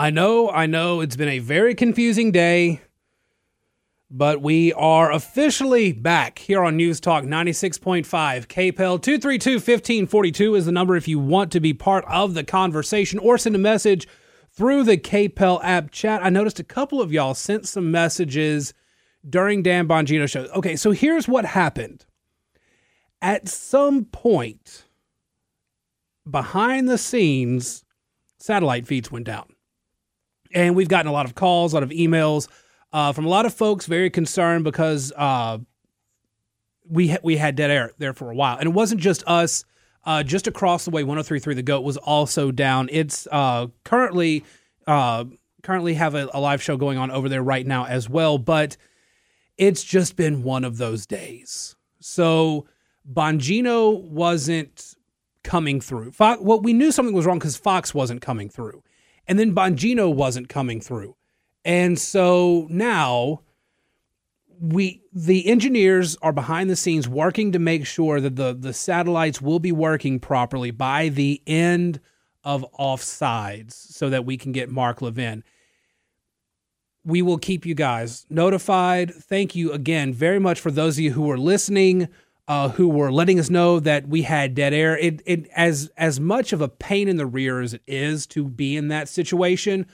I know, I know it's been a very confusing day, but we are officially back here on News Talk 96.5. KPEL 232 1542 is the number if you want to be part of the conversation or send a message through the KPEL app chat. I noticed a couple of y'all sent some messages during Dan Bongino show. Okay, so here's what happened. At some point behind the scenes, satellite feeds went down. And we've gotten a lot of calls, a lot of emails uh, from a lot of folks very concerned because uh, we ha- we had dead air there for a while, and it wasn't just us. Uh, just across the way, 103.3 The Goat was also down. It's uh, currently uh, currently have a, a live show going on over there right now as well, but it's just been one of those days. So Bongino wasn't coming through. Fox, well, we knew something was wrong because Fox wasn't coming through, and then Bongino wasn't coming through, and so now we the engineers are behind the scenes working to make sure that the the satellites will be working properly by the end of offsides so that we can get Mark Levin. We will keep you guys notified. Thank you again very much for those of you who are listening uh, who were letting us know that we had dead air. It, it as as much of a pain in the rear as it is to be in that situation.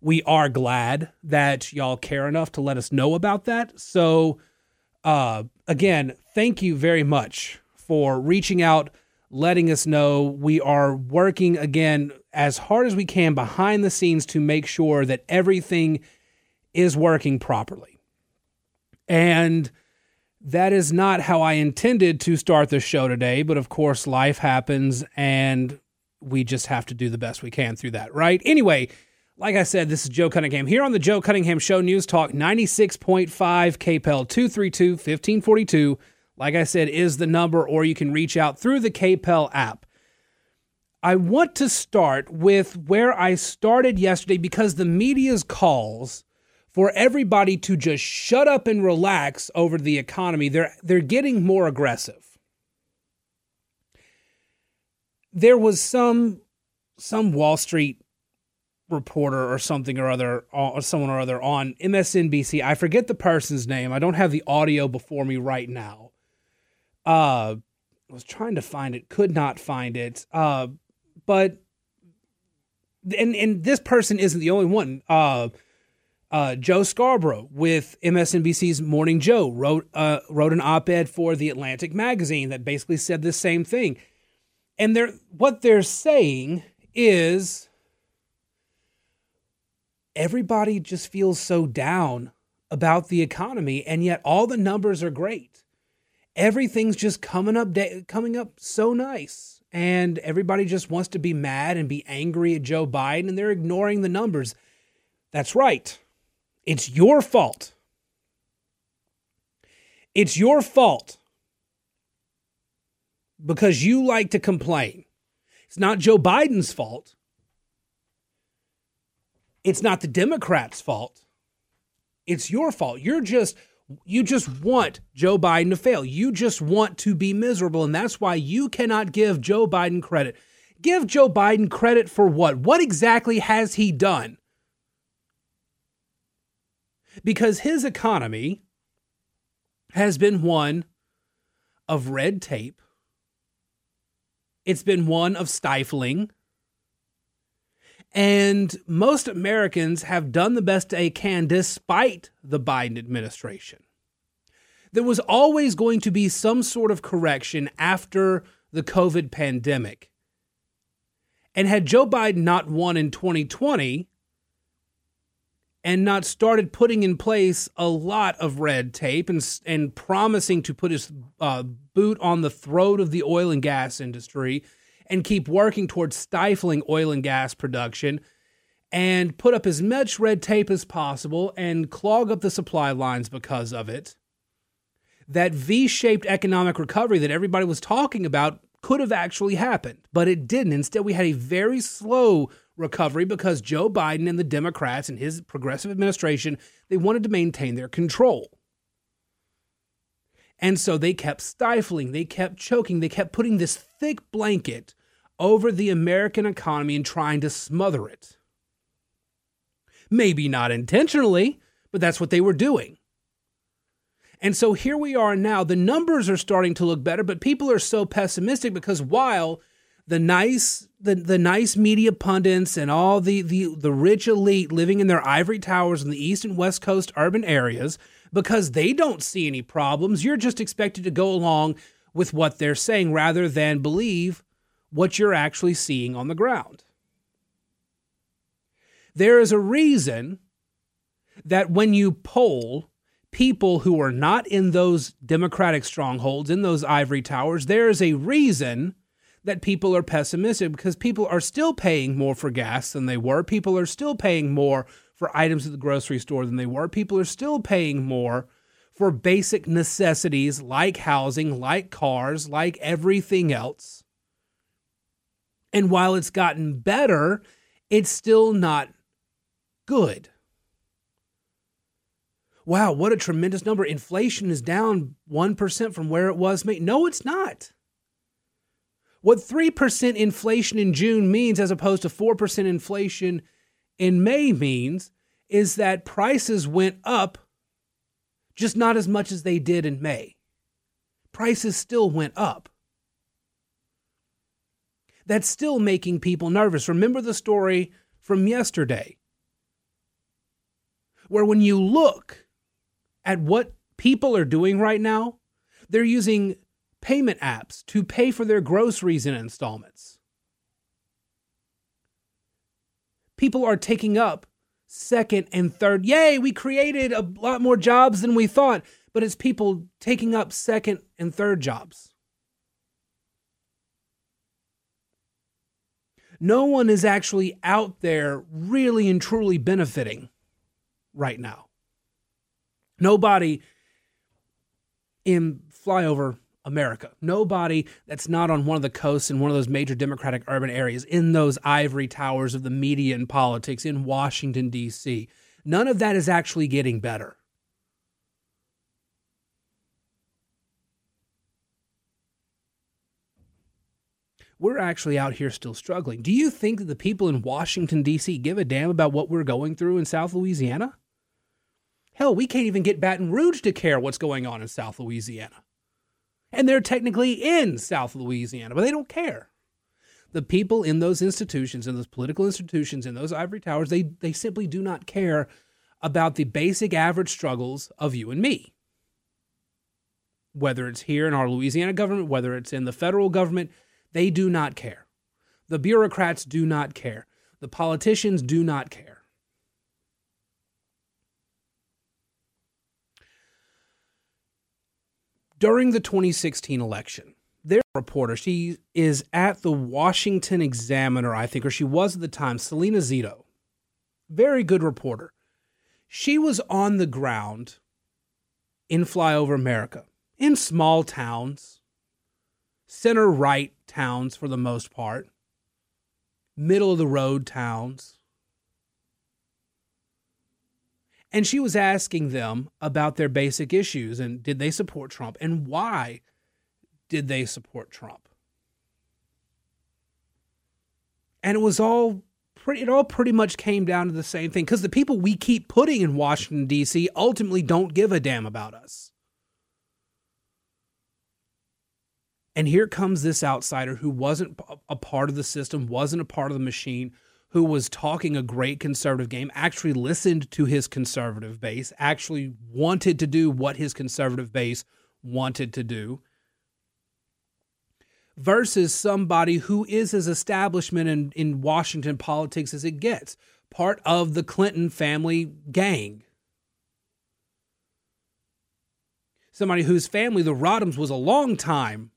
We are glad that y'all care enough to let us know about that. So, uh, again, thank you very much for reaching out, letting us know. We are working again as hard as we can behind the scenes to make sure that everything is working properly. And that is not how I intended to start the show today, but of course, life happens and we just have to do the best we can through that, right? Anyway, like I said, this is Joe Cunningham here on the Joe Cunningham Show News Talk 96.5 KPEL 232 1542. Like I said, is the number, or you can reach out through the KPEL app. I want to start with where I started yesterday because the media's calls for everybody to just shut up and relax over the economy. They're they're getting more aggressive. There was some some Wall Street reporter or something or other or someone or other on MSNBC. I forget the person's name. I don't have the audio before me right now. Uh I was trying to find it, could not find it. Uh but and and this person isn't the only one. Uh uh, Joe Scarborough with MSNBC's Morning Joe wrote uh, wrote an op-ed for the Atlantic magazine that basically said the same thing. And they're what they're saying is everybody just feels so down about the economy and yet all the numbers are great. Everything's just coming up coming up so nice and everybody just wants to be mad and be angry at Joe Biden and they're ignoring the numbers. That's right. It's your fault. It's your fault because you like to complain. It's not Joe Biden's fault. It's not the Democrats' fault. It's your fault. You're just you just want Joe Biden to fail. You just want to be miserable and that's why you cannot give Joe Biden credit. Give Joe Biden credit for what? What exactly has he done? Because his economy has been one of red tape. It's been one of stifling. And most Americans have done the best they can despite the Biden administration. There was always going to be some sort of correction after the COVID pandemic. And had Joe Biden not won in 2020, and not started putting in place a lot of red tape and and promising to put his uh, boot on the throat of the oil and gas industry and keep working towards stifling oil and gas production and put up as much red tape as possible and clog up the supply lines because of it. That V shaped economic recovery that everybody was talking about could have actually happened, but it didn't. Instead, we had a very slow recovery because Joe Biden and the Democrats and his progressive administration, they wanted to maintain their control. And so they kept stifling, they kept choking, they kept putting this thick blanket over the American economy and trying to smother it. Maybe not intentionally, but that's what they were doing. And so here we are now. The numbers are starting to look better, but people are so pessimistic because while the nice the, the nice media pundits and all the, the the rich elite living in their ivory towers in the east and west coast urban areas because they don't see any problems. You're just expected to go along with what they're saying rather than believe what you're actually seeing on the ground. There is a reason that when you poll people who are not in those democratic strongholds in those ivory towers there is a reason that people are pessimistic because people are still paying more for gas than they were. People are still paying more for items at the grocery store than they were. People are still paying more for basic necessities like housing, like cars, like everything else. And while it's gotten better, it's still not good. Wow, what a tremendous number. Inflation is down 1% from where it was. No, it's not. What 3% inflation in June means, as opposed to 4% inflation in May, means is that prices went up, just not as much as they did in May. Prices still went up. That's still making people nervous. Remember the story from yesterday, where when you look at what people are doing right now, they're using payment apps to pay for their groceries in installments. People are taking up second and third. Yay, we created a lot more jobs than we thought, but it's people taking up second and third jobs. No one is actually out there really and truly benefiting right now. Nobody in flyover America. Nobody that's not on one of the coasts in one of those major Democratic urban areas, in those ivory towers of the media and politics in Washington, D.C. None of that is actually getting better. We're actually out here still struggling. Do you think that the people in Washington, D.C. give a damn about what we're going through in South Louisiana? Hell, we can't even get Baton Rouge to care what's going on in South Louisiana. And they're technically in South Louisiana, but they don't care. The people in those institutions, in those political institutions, in those ivory towers, they, they simply do not care about the basic average struggles of you and me. Whether it's here in our Louisiana government, whether it's in the federal government, they do not care. The bureaucrats do not care. The politicians do not care. During the 2016 election, their reporter, she is at the Washington Examiner, I think, or she was at the time, Salena Zito. Very good reporter. She was on the ground in Flyover America, in small towns, center right towns for the most part, middle of the road towns And she was asking them about their basic issues and did they support Trump and why did they support Trump? And it was all pretty, it all pretty much came down to the same thing because the people we keep putting in Washington, D.C. ultimately don't give a damn about us. And here comes this outsider who wasn't a part of the system, wasn't a part of the machine, who was talking a great conservative game, actually listened to his conservative base, actually wanted to do what his conservative base wanted to do, versus somebody who is as establishment in, in Washington politics as it gets, part of the Clinton family gang. Somebody whose family, the Rodhams, was a long time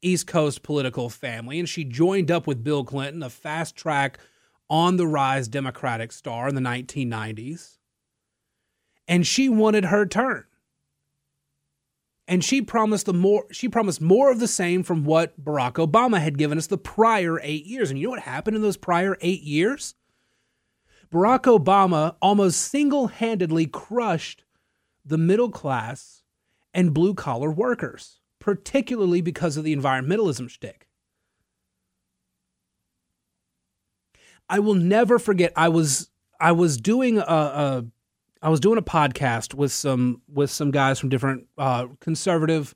East Coast political family, and she joined up with Bill Clinton, a fast track on the rise Democratic star in the 1990s. And she wanted her turn. And she promised the more she promised more of the same from what Barack Obama had given us the prior 8 years. And you know what happened in those prior 8 years? Barack Obama almost single-handedly crushed the middle class and blue collar workers, particularly because of the environmentalism shtick. I will never forget. I was I was doing a, a I was doing a podcast with some with some guys from different uh, conservative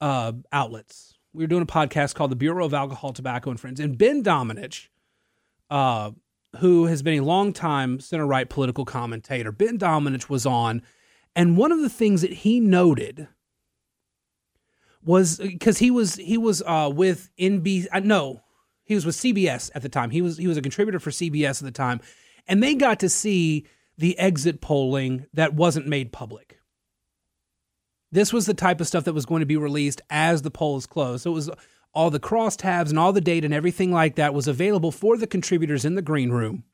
uh, outlets. We were doing a podcast called the Bureau of Alcohol, Tobacco, and Friends, and Ben Domenech, uh, who has been a longtime center right political commentator, Ben Domenech was on, and one of the things that he noted was because he was he was uh, with NBC. Uh, no, he was with CBS at the time. He was he was a contributor for CBS at the time, and they got to see the exit polling that wasn't made public. This was the type of stuff that was going to be released as the polls closed. So it was all the crosstabs and all the data and everything like that was available for the contributors in the green room.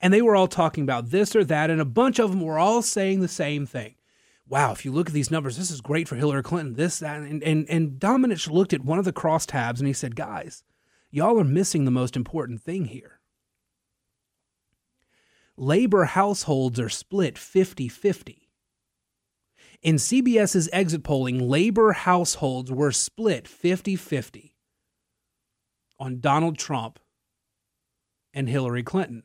And they were all talking about this or that, and a bunch of them were all saying the same thing. Wow, if you look at these numbers, this is great for Hillary Clinton, this, that. And, and, and Domenech looked at one of the crosstabs and he said, Guys, y'all are missing the most important thing here. Labor households are split 50 50. In CBS's exit polling, labor households were split 50 50 on Donald Trump and Hillary Clinton.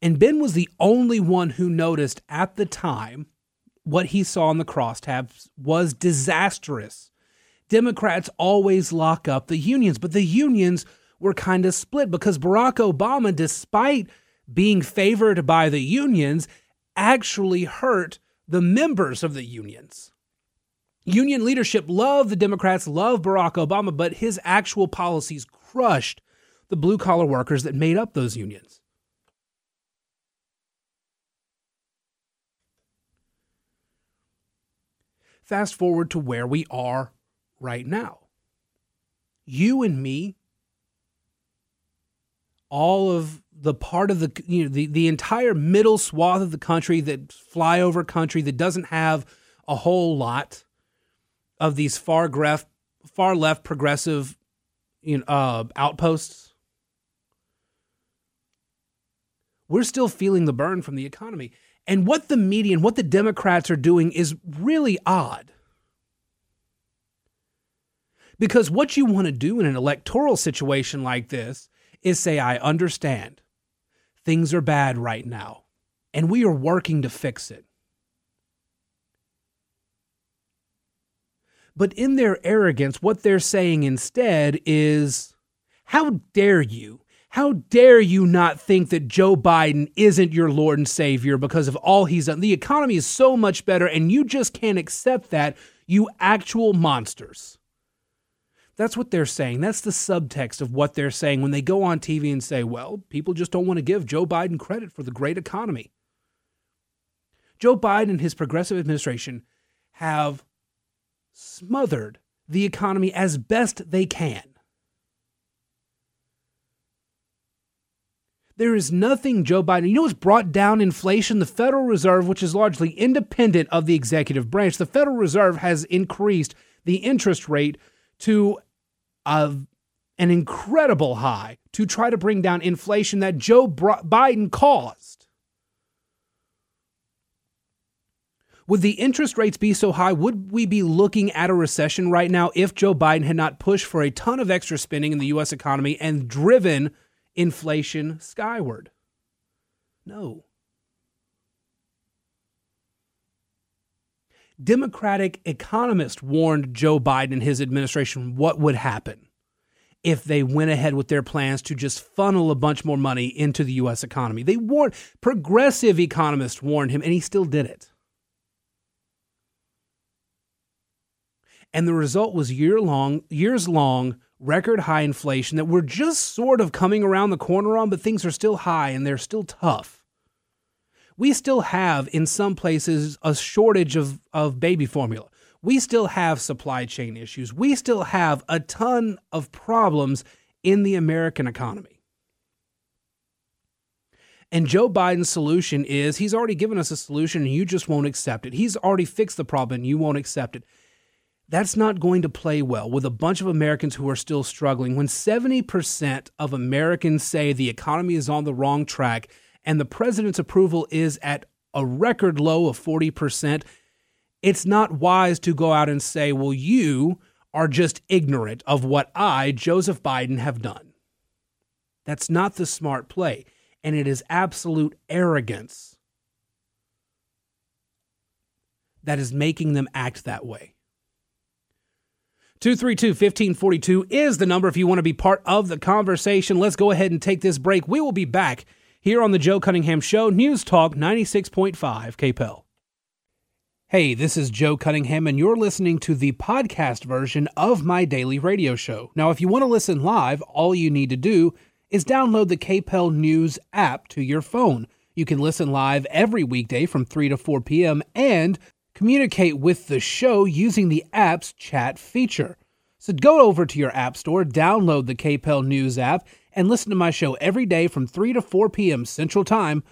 And Ben was the only one who noticed at the time what he saw in the crosstabs was disastrous. Democrats always lock up the unions, but the unions were kind of split because Barack Obama, despite being favored by the unions, actually hurt the members of the unions. Union leadership loved the Democrats, loved Barack Obama, but his actual policies crushed the blue collar workers that made up those unions. Fast forward to where we are right now. You and me, all of the part of the you know the, the entire middle swath of the country that flyover country that doesn't have a whole lot of these far left far left progressive you know uh, outposts we're still feeling the burn from the economy and what the media and what the democrats are doing is really odd because what you want to do in an electoral situation like this is say i understand Things are bad right now, and we are working to fix it. But in their arrogance, what they're saying instead is, How dare you? How dare you not think that Joe Biden isn't your Lord and Savior because of all he's done? The economy is so much better, and you just can't accept that, you actual monsters. That's what they're saying. That's the subtext of what they're saying when they go on TV and say, well, people just don't want to give Joe Biden credit for the great economy. Joe Biden and his progressive administration have smothered the economy as best they can. There is nothing Joe Biden, you know what's brought down inflation? The Federal Reserve, which is largely independent of the executive branch, the Federal Reserve has increased the interest rate to of an incredible high to try to bring down inflation that Joe Biden caused. Would the interest rates be so high? Would we be looking at a recession right now if Joe Biden had not pushed for a ton of extra spending in the U.S. economy and driven inflation skyward? No. Democratic economists warned Joe Biden and his administration what would happen if they went ahead with their plans to just funnel a bunch more money into the U.S. economy. They warned, progressive economists warned him, and he still did it. And the result was year long, years long, record high inflation that we're just sort of coming around the corner on, but things are still high and they're still tough we still have, in some places, a shortage of, of baby formula. We still have supply chain issues. We still have a ton of problems in the American economy. And Joe Biden's solution is he's already given us a solution and you just won't accept it. He's already fixed the problem and you won't accept it. That's not going to play well with a bunch of Americans who are still struggling. When 70% of Americans say the economy is on the wrong track and the president's approval is at a record low of 40%, it's not wise to go out and say, well, you are just ignorant of what I, Joseph Biden, have done. That's not the smart play. And it is absolute arrogance that is making them act that way. 232 1542 is the number if you want to be part of the conversation. Let's go ahead and take this break. We will be back here on the Joe Cunningham Show, News Talk 96.5 KPEL. Hey, this is Joe Cunningham, and you're listening to the podcast version of my daily radio show. Now, if you want to listen live, all you need to do is download the KPEL News app to your phone. You can listen live every weekday from 3 to 4 p.m. and communicate with the show using the app's chat feature. So go over to your app store, download the KPEL News app, and listen to my show every day from 3 to 4 p.m. Central Time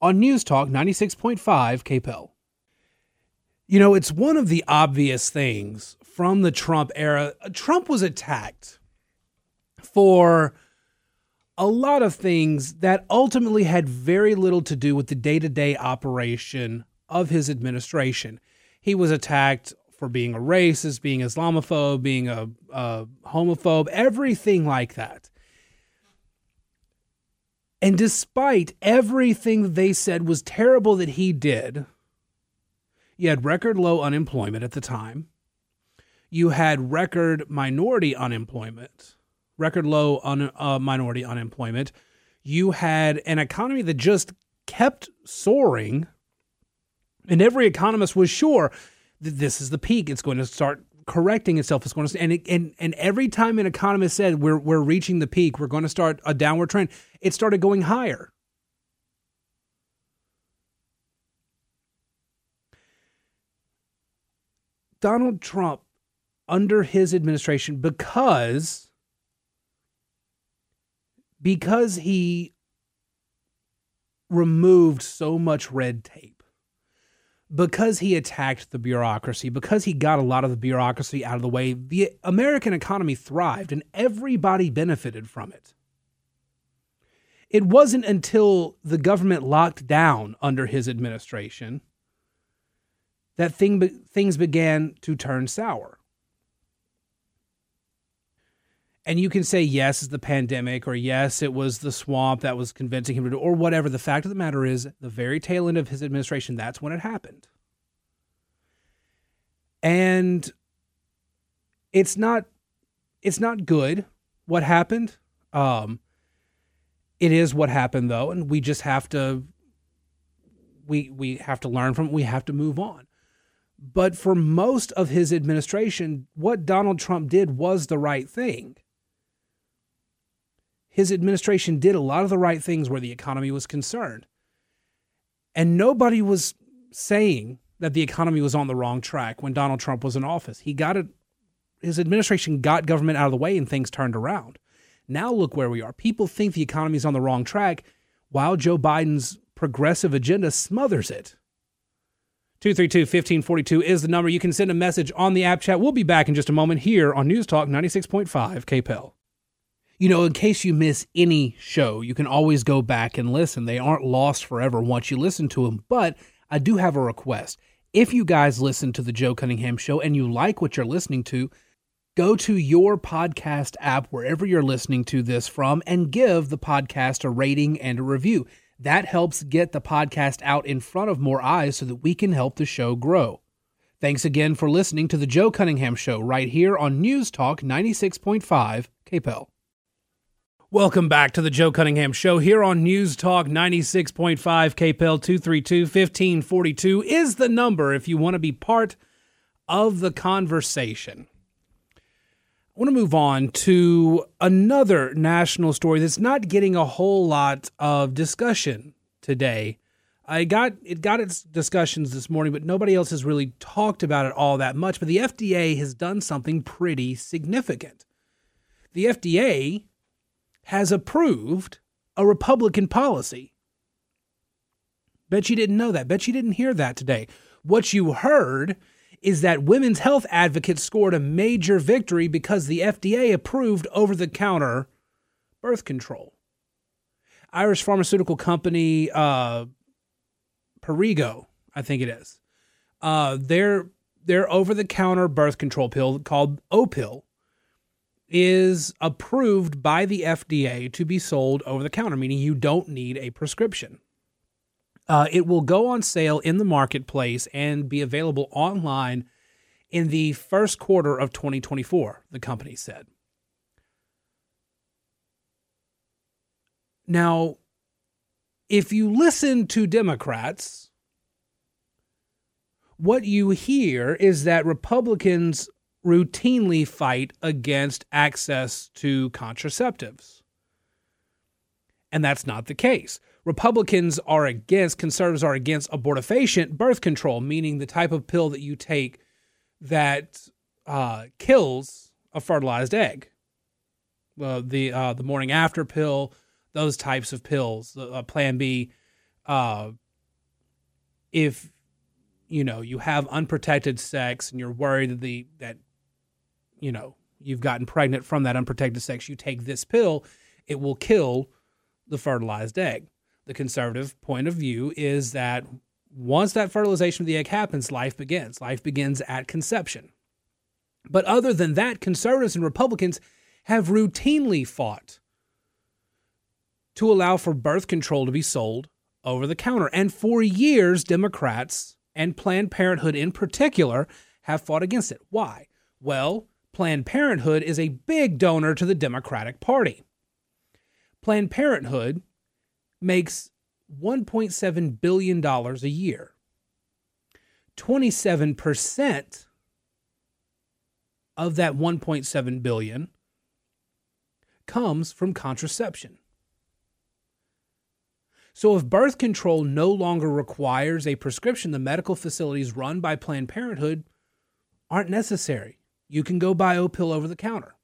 on News Talk 96.5 KPEL. You know, it's one of the obvious things from the Trump era. Trump was attacked for a lot of things that ultimately had very little to do with the day to day operation of his administration. He was attacked for being a racist, being Islamophobe, being a, a homophobe, everything like that. And despite everything they said was terrible that he did, you had record low unemployment at the time. You had record minority unemployment, record low un, uh, minority unemployment. You had an economy that just kept soaring. And every economist was sure that this is the peak. It's going to start correcting itself. It's going to and it, and and every time an economist said we're we're reaching the peak, we're going to start a downward trend, it started going higher. Donald Trump under his administration because because he removed so much red tape because he attacked the bureaucracy, because he got a lot of the bureaucracy out of the way, the American economy thrived and everybody benefited from it. It wasn't until the government locked down under his administration that thing, things began to turn sour. And you can say, yes, it's the pandemic, or yes, it was the swamp that was convincing him to do, or whatever. The fact of the matter is, the very tail end of his administration, that's when it happened. And it's not it's not good what happened. Um it is what happened though, and we just have to we we have to learn from it. We have to move on. But for most of his administration, what Donald Trump did was the right thing his administration did a lot of the right things where the economy was concerned. And nobody was saying that the economy was on the wrong track when Donald Trump was in office. He got it, his administration got government out of the way and things turned around. Now look where we are. People think the economy is on the wrong track while Joe Biden's progressive agenda smothers it. 232 1542 is the number. You can send a message on the app chat. We'll be back in just a moment here on News Talk 96.5 KPEL you know, in case you miss any show, you can always go back and listen. They aren't lost forever once you listen to them. But I do have a request. If you guys listen to the Joe Cunningham Show and you like what you're listening to, go to your podcast app, wherever you're listening to this from, and give the podcast a rating and a review. That helps get the podcast out in front of more eyes so that we can help the show grow. Thanks again for listening to the Joe Cunningham Show right here on News Talk 96.5 KPEL. Welcome back to the Joe Cunningham Show here on News Talk 96.5 KPEL 232 1542 is the number if you want to be part of the conversation. I want to move on to another national story that's not getting a whole lot of discussion today. I got it got its discussions this morning, but nobody else has really talked about it all that much. But the FDA has done something pretty significant. The FDA has approved a Republican policy. Bet you didn't know that. Bet you didn't hear that today. What you heard is that women's health advocates scored a major victory because the FDA approved over the counter birth control. Irish pharmaceutical company uh, Perrigo, I think it is. Uh, their their over the counter birth control pill called Opill is approved by the FDA to be sold over the counter, meaning you don't need a prescription. Uh, it will go on sale in the marketplace and be available online in the first quarter of 2024, the company said. Now, if you listen to Democrats, what you hear is that Republicans routinely fight against access to contraceptives. And that's not the case. Republicans are against, conservatives are against abortifacient birth control, meaning the type of pill that you take that uh, kills a fertilized egg. Uh, the uh, the morning after pill, those types of pills, uh, Plan B. Uh, if you know you have unprotected sex and you're worried that the that you know you've gotten pregnant from that unprotected sex, you take this pill, it will kill the fertilized egg. The conservative point of view is that once that fertilization of the egg happens, life begins. Life begins at conception. But other than that, conservatives and Republicans have routinely fought to allow for birth control to be sold over the counter. And for years, Democrats and Planned Parenthood in particular have fought against it. Why? Well, Planned Parenthood is a big donor to the Democratic Party. Planned Parenthood makes $1.7 billion a year. 27% of that 1.7 billion comes from contraception. So if birth control no longer requires a prescription, the medical facilities run by Planned Parenthood aren't necessary. You can go buy Opill over the counter.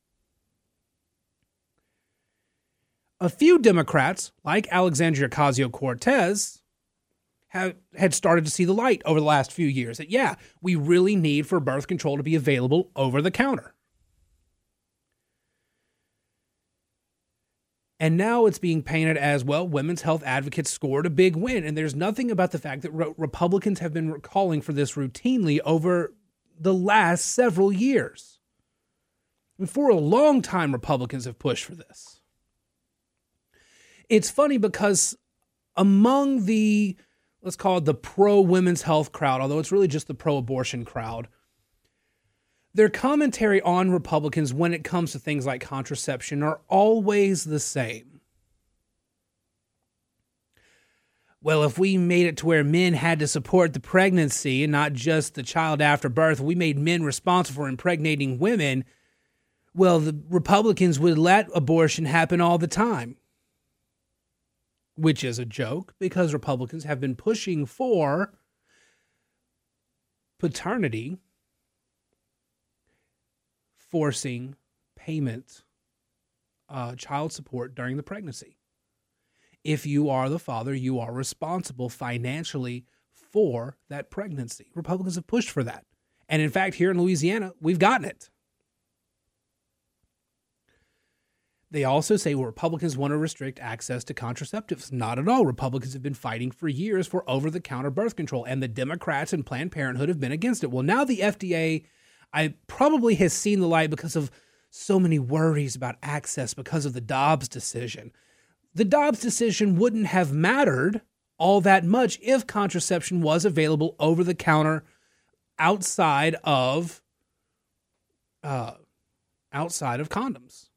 A few Democrats, like Alexandria Ocasio Cortez, had started to see the light over the last few years that, yeah, we really need for birth control to be available over the counter. And now it's being painted as well, women's health advocates scored a big win. And there's nothing about the fact that re- Republicans have been calling for this routinely over the last several years. And for a long time, Republicans have pushed for this it's funny because among the let's call it the pro women's health crowd, although it's really just the pro abortion crowd, their commentary on Republicans when it comes to things like contraception are always the same. Well, if we made it to where men had to support the pregnancy and not just the child after birth, we made men responsible for impregnating women, well, the Republicans would let abortion happen all the time which is a joke because Republicans have been pushing for paternity forcing payment uh, child support during the pregnancy. If you are the father, you are responsible financially for that pregnancy. Republicans have pushed for that. And in fact, here in Louisiana, we've gotten it. They also say well, Republicans want to restrict access to contraceptives. Not at all. Republicans have been fighting for years for over the counter birth control, and the Democrats and Planned Parenthood have been against it. Well, now the FDA I probably has seen the light because of so many worries about access because of the Dobbs decision. The Dobbs decision wouldn't have mattered all that much if contraception was available over the counter outside of uh, outside of condoms.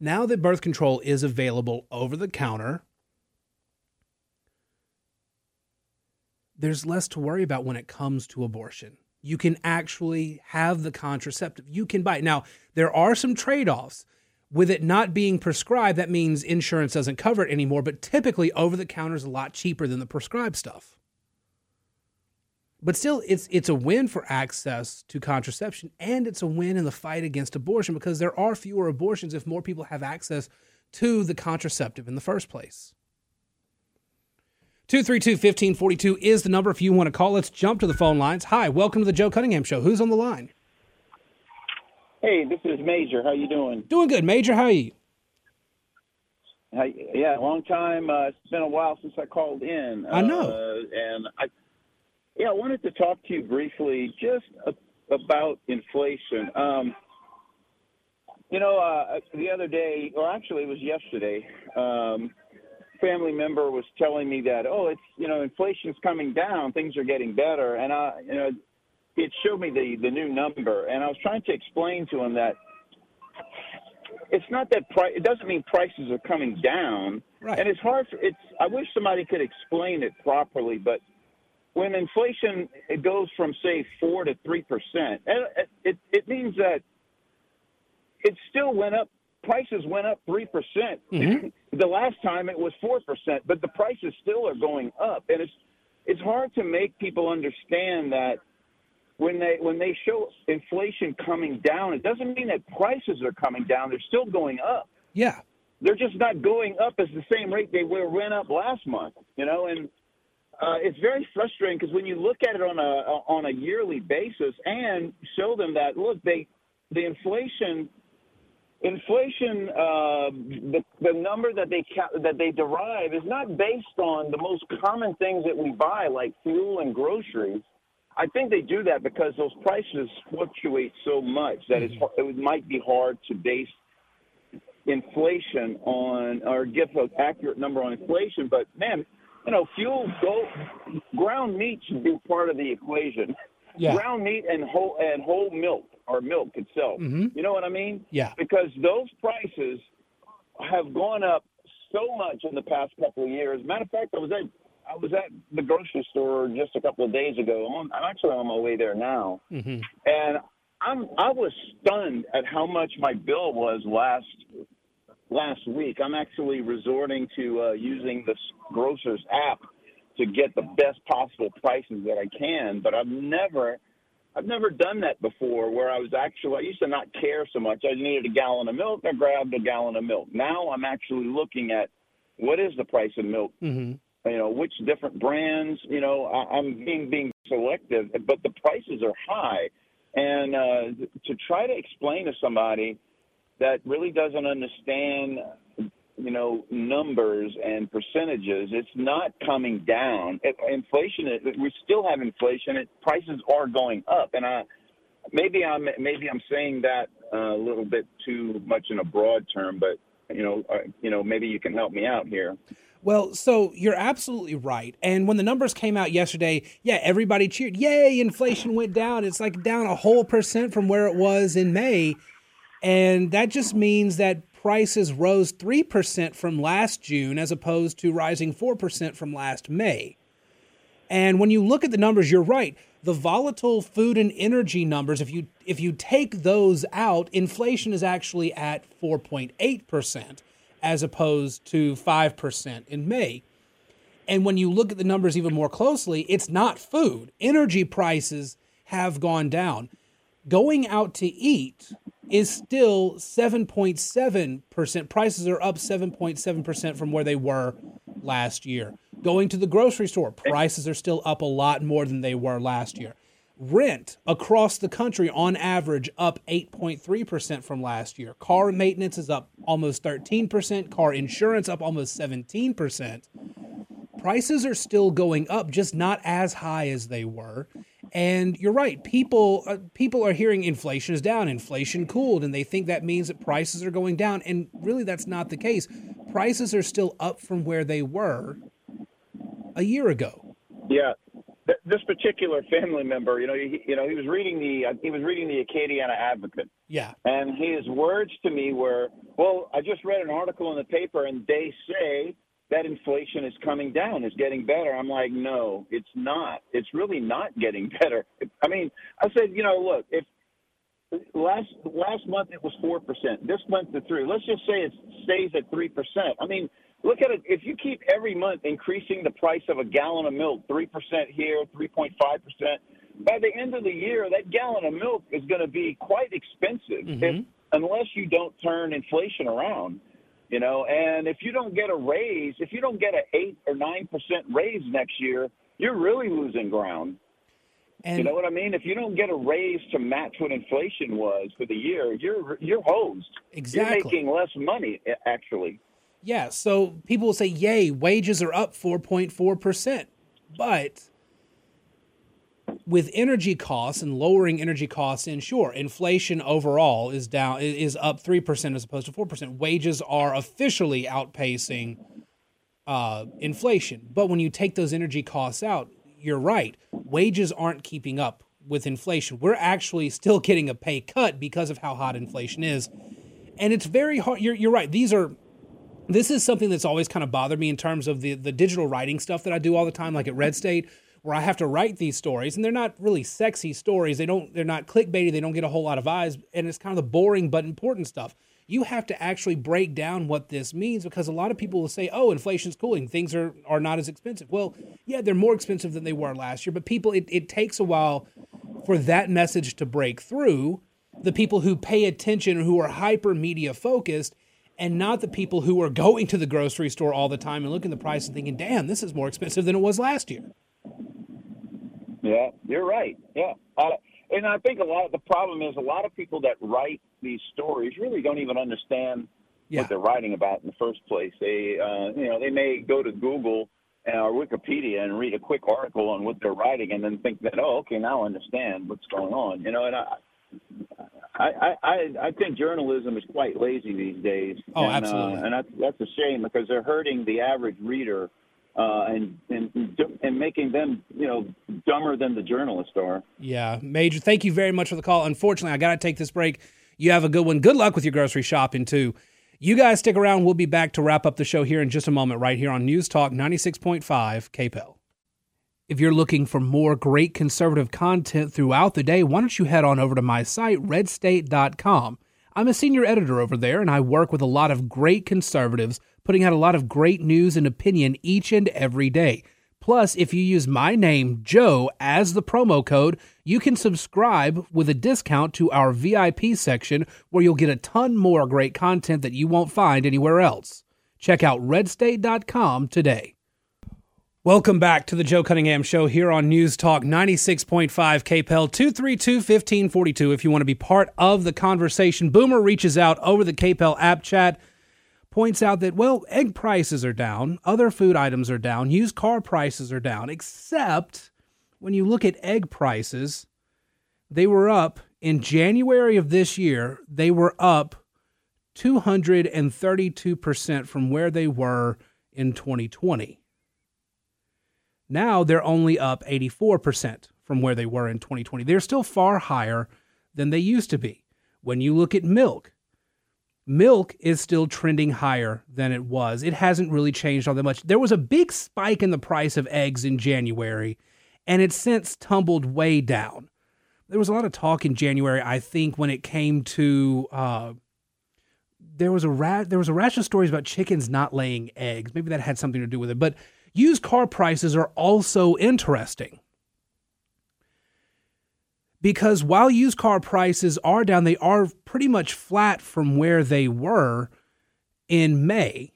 Now that birth control is available over the counter, there's less to worry about when it comes to abortion. You can actually have the contraceptive. You can buy it. Now, there are some trade offs. With it not being prescribed, that means insurance doesn't cover it anymore, but typically over the counter is a lot cheaper than the prescribed stuff but still it's it's a win for access to contraception and it's a win in the fight against abortion because there are fewer abortions if more people have access to the contraceptive in the first place 232-1542 is the number if you want to call. Let's jump to the phone lines. Hi welcome to the joe cunningham show. Who's on the line? Hey this is major. How you doing? Doing good major. How are you? Hi, yeah, long time. Uh, it's been a while since I called in. I know, uh, and I yeah, I wanted to talk to you briefly just about inflation. Um, you know, uh, the other day, or actually it was yesterday, um, family member was telling me that, oh, it's you know, inflation's coming down, things are getting better, and I, you know, it showed me the the new number, and I was trying to explain to him that it's not that price. It doesn't mean prices are coming down, Right. and it's hard. For, it's. I wish somebody could explain it properly, but when inflation it goes from say four to three percent, it, it it means that it still went up. Prices went up three percent. Mhm. the last time it was four percent, but the prices still are going up, and it's it's hard to make people understand that when they when they show inflation coming down, it doesn't mean that prices are coming down. They're still going up. Yeah. They're just not going up as the same rate they were went up last month. You know, and uh, it's very frustrating because when you look at it on a on a yearly basis and show them that look they the inflation inflation uh, the the number that they ca- that they derive is not based on the most common things that we buy like fuel and groceries. I think they do that because those prices fluctuate so much that it's it might be hard to base inflation on or give an accurate number on inflation. But man, you know, fuel, go, ground meat should be part of the equation. Yeah. Ground meat and whole and whole milk or milk itself. Mhm. You know what I mean? Yeah. Because those prices have gone up so much in the past couple of years. Matter of fact, I was at I was at the grocery store just a couple of days ago. I'm I'm actually on my way there now, hmm and I'm I was stunned at how much my bill was last last week. I'm actually resorting to uh, using the grocer's app to get the best possible prices that I can, but I've never I've never done that before where I was actually I used to not care so much. I needed a gallon of milk, I grabbed a gallon of milk. Now I'm actually looking at what is the price of milk hmm you know which different brands you know I, i'm being being selective but the prices are high and uh to try to explain to somebody that really doesn't understand you know numbers and percentages it's not coming down inflation we still have inflation it, prices are going up and i maybe i'm maybe i'm saying that uh, a little bit too much in a broad term but you know uh, you know maybe you can help me out here Well, so you're absolutely right. And when the numbers came out yesterday, yeah, everybody cheered. Yay, inflation went down. It's like down a whole percent from where it was in May. And that just means that prices rose 3% from last June as opposed to rising 4% from last May. And when you look at the numbers, you're right. The volatile food and energy numbers, if you if you take those out, inflation is actually at 4.8% as opposed to 5% in May. And when you look at the numbers even more closely, it's not food. Energy prices have gone down. Going out to eat is still 7.7%. Prices are up 7.7% from where they were last year. Going to the grocery store, prices are still up a lot more than they were last year. Rent across the country on average up 8.3% from last year. Car maintenance is up almost 13%, car insurance up almost 17% prices are still going up, just not as high as they were. And you're right, people uh, people are hearing inflation is down, inflation cooled, and they think that means that prices are going down. And really, that's not the case. Prices are still up from where they were a year ago. Yeah, Th- this particular family member, you know, he, you know, he was reading the uh, he was reading the Acadiana Advocate, Yeah, and his words to me were, "Well, I just read an article in the paper, and they say that inflation is coming down, is getting better." I'm like, "No, it's not. It's really not getting better." I mean, I said, you know, look, if last last month it was four percent, this month it's three. Let's just say it stays at three percent. I mean, look at it. If you keep every month increasing the price of a gallon of milk, three percent here, three point five percent, by the end of the year, that gallon of milk is going to be quite expensive mm-hmm. if, unless you don't turn inflation around. You know, and if you don't get a raise, if you don't get an eight or nine percent raise next year, you're really losing ground. and You know what I mean? If you don't get a raise to match what inflation was for the year, you're you're hosed. Exactly. You're making less money actually. yeah, so people will say, "Yay, wages are up 4.4 percent," but with energy costs and lowering energy costs in sure inflation overall is down is up 3% as opposed to 4% wages are officially outpacing uh, inflation. But when you take those energy costs out you're right. Wages aren't keeping up with inflation. We're actually still getting a pay cut because of how hot inflation is. And it's very hard you're, you're right. These are this is something that's always kind of bothered me in terms of the, the digital writing stuff that I do all the time, like at Red State, where I have to write these stories, and they're not really sexy stories. They don't, they're not clickbaity. They don't get a whole lot of eyes, and it's kind of the boring but important stuff. You have to actually break down what this means because a lot of people will say, "Oh, inflation's cooling. Things are are not as expensive." Well, yeah, they're more expensive than they were last year, but people, it, it takes a while for that message to break through. The people who pay attention, who are hyper media focused, and not the people who are going to the grocery store all the time and looking at the price and thinking, damn, this is more expensive than it was last year. Yeah, you're right. Yeah. Uh, and I think a lot of the problem is a lot of people that write these stories really don't even understand yeah. what they're writing about in the first place. They, uh, you know, they may go to Google or Wikipedia and read a quick article on what they're writing and then think that, oh, okay, now I understand what's going on. You know, and I, I, I, I think journalism is quite lazy these days. Oh, and, absolutely. Uh, and that's, that's a shame because they're hurting the average reader uh, and, and and making them, you know, dumber than the journalists are. Yeah, Major. Thank you very much for the call. Unfortunately, I got to take this break. You have a good one. Good luck with your grocery shopping too. You guys stick around. We'll be back to wrap up the show here in just a moment, right here on News Talk 96.5 KPEL. If you're looking for more great conservative content throughout the day, why don't you head on over to my site, redstate.com. I'm a senior editor over there, and I work with a lot of great conservatives, putting out a lot of great news and opinion each and every day. Plus, if you use my name, Joe, as the promo code, you can subscribe with a discount to our VIP section where you'll get a ton more great content that you won't find anywhere else. Check out redstate.com today. Welcome back to the Joe Cunningham Show here on News Talk 96.5 KPEL 232 1542. If you want to be part of the conversation, Boomer reaches out over the KPEL app chat, points out that, well, egg prices are down, other food items are down, used car prices are down, except when you look at egg prices, they were up in January of this year, they were up 232% from where they were in 2020. Now they're only up 84% from where they were in 2020. They're still far higher than they used to be. When you look at milk, milk is still trending higher than it was. It hasn't really changed all that much. There was a big spike in the price of eggs in January, and it's since tumbled way down. There was a lot of talk in January, I think, when it came to uh, there was a ra- there was a rash of stories about chickens not laying eggs. Maybe that had something to do with it, but Used car prices are also interesting because while used car prices are down, they are pretty much flat from where they were in May.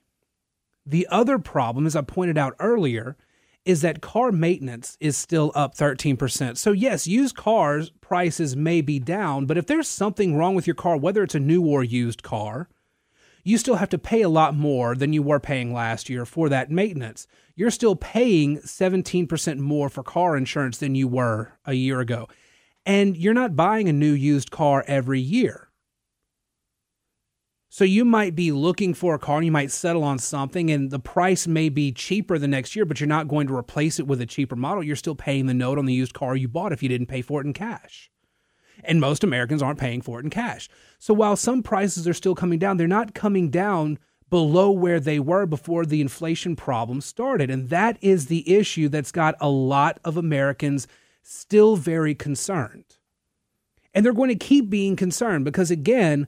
The other problem, as I pointed out earlier, is that car maintenance is still up 13%. So, yes, used cars prices may be down, but if there's something wrong with your car, whether it's a new or used car, you still have to pay a lot more than you were paying last year for that maintenance. You're still paying 17% more for car insurance than you were a year ago. And you're not buying a new used car every year. So you might be looking for a car and you might settle on something and the price may be cheaper the next year, but you're not going to replace it with a cheaper model. You're still paying the note on the used car you bought if you didn't pay for it in cash and most Americans aren't paying for it in cash. So while some prices are still coming down, they're not coming down below where they were before the inflation problem started. And that is the issue that's got a lot of Americans still very concerned. And they're going to keep being concerned because, again,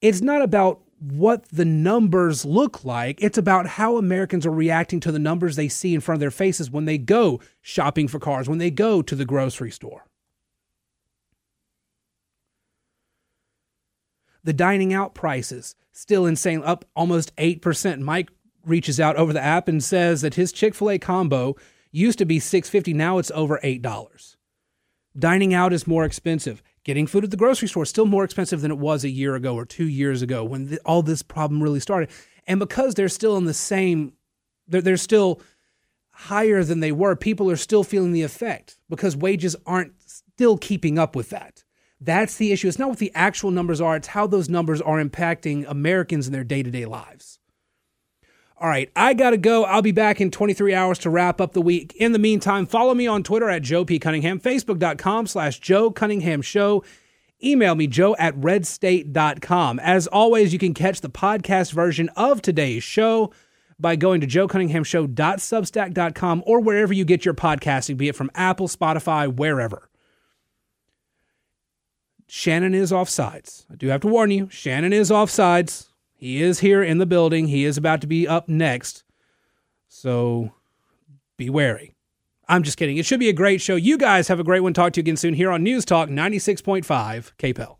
it's not about what the numbers look like. It's about how Americans are reacting to the numbers they see in front of their faces when they go shopping for cars, when they go to the grocery store. The dining out prices still insane, up almost 8%. Mike reaches out over the app and says that his Chick-fil-A combo used to be 6.50, now it's over $8. Dining out is more expensive. Getting food at the grocery store is still more expensive than it was a year ago or 2 years ago when all this problem really started. And because they're still in the same they're, they're still higher than they were, people are still feeling the effect because wages aren't still keeping up with that. That's the issue. It's not what the actual numbers are, it's how those numbers are impacting Americans in their day to day lives. All right, I got to go. I'll be back in 23 hours to wrap up the week. In the meantime, follow me on Twitter at Joe P. Cunningham, Facebook.com slash Joe Cunningham Show. Email me, joe at redstate.com. As always, you can catch the podcast version of today's show by going to joecunninghamshow.substack.com or wherever you get your podcasting, be it from Apple, Spotify, wherever. Shannon is off sides. I do have to warn you, Shannon is off sides. He is here in the building. He is about to be up next. So be wary. I'm just kidding. It should be a great show. You guys have a great one. Talk to you again soon here on News Talk 96.5 KPEL.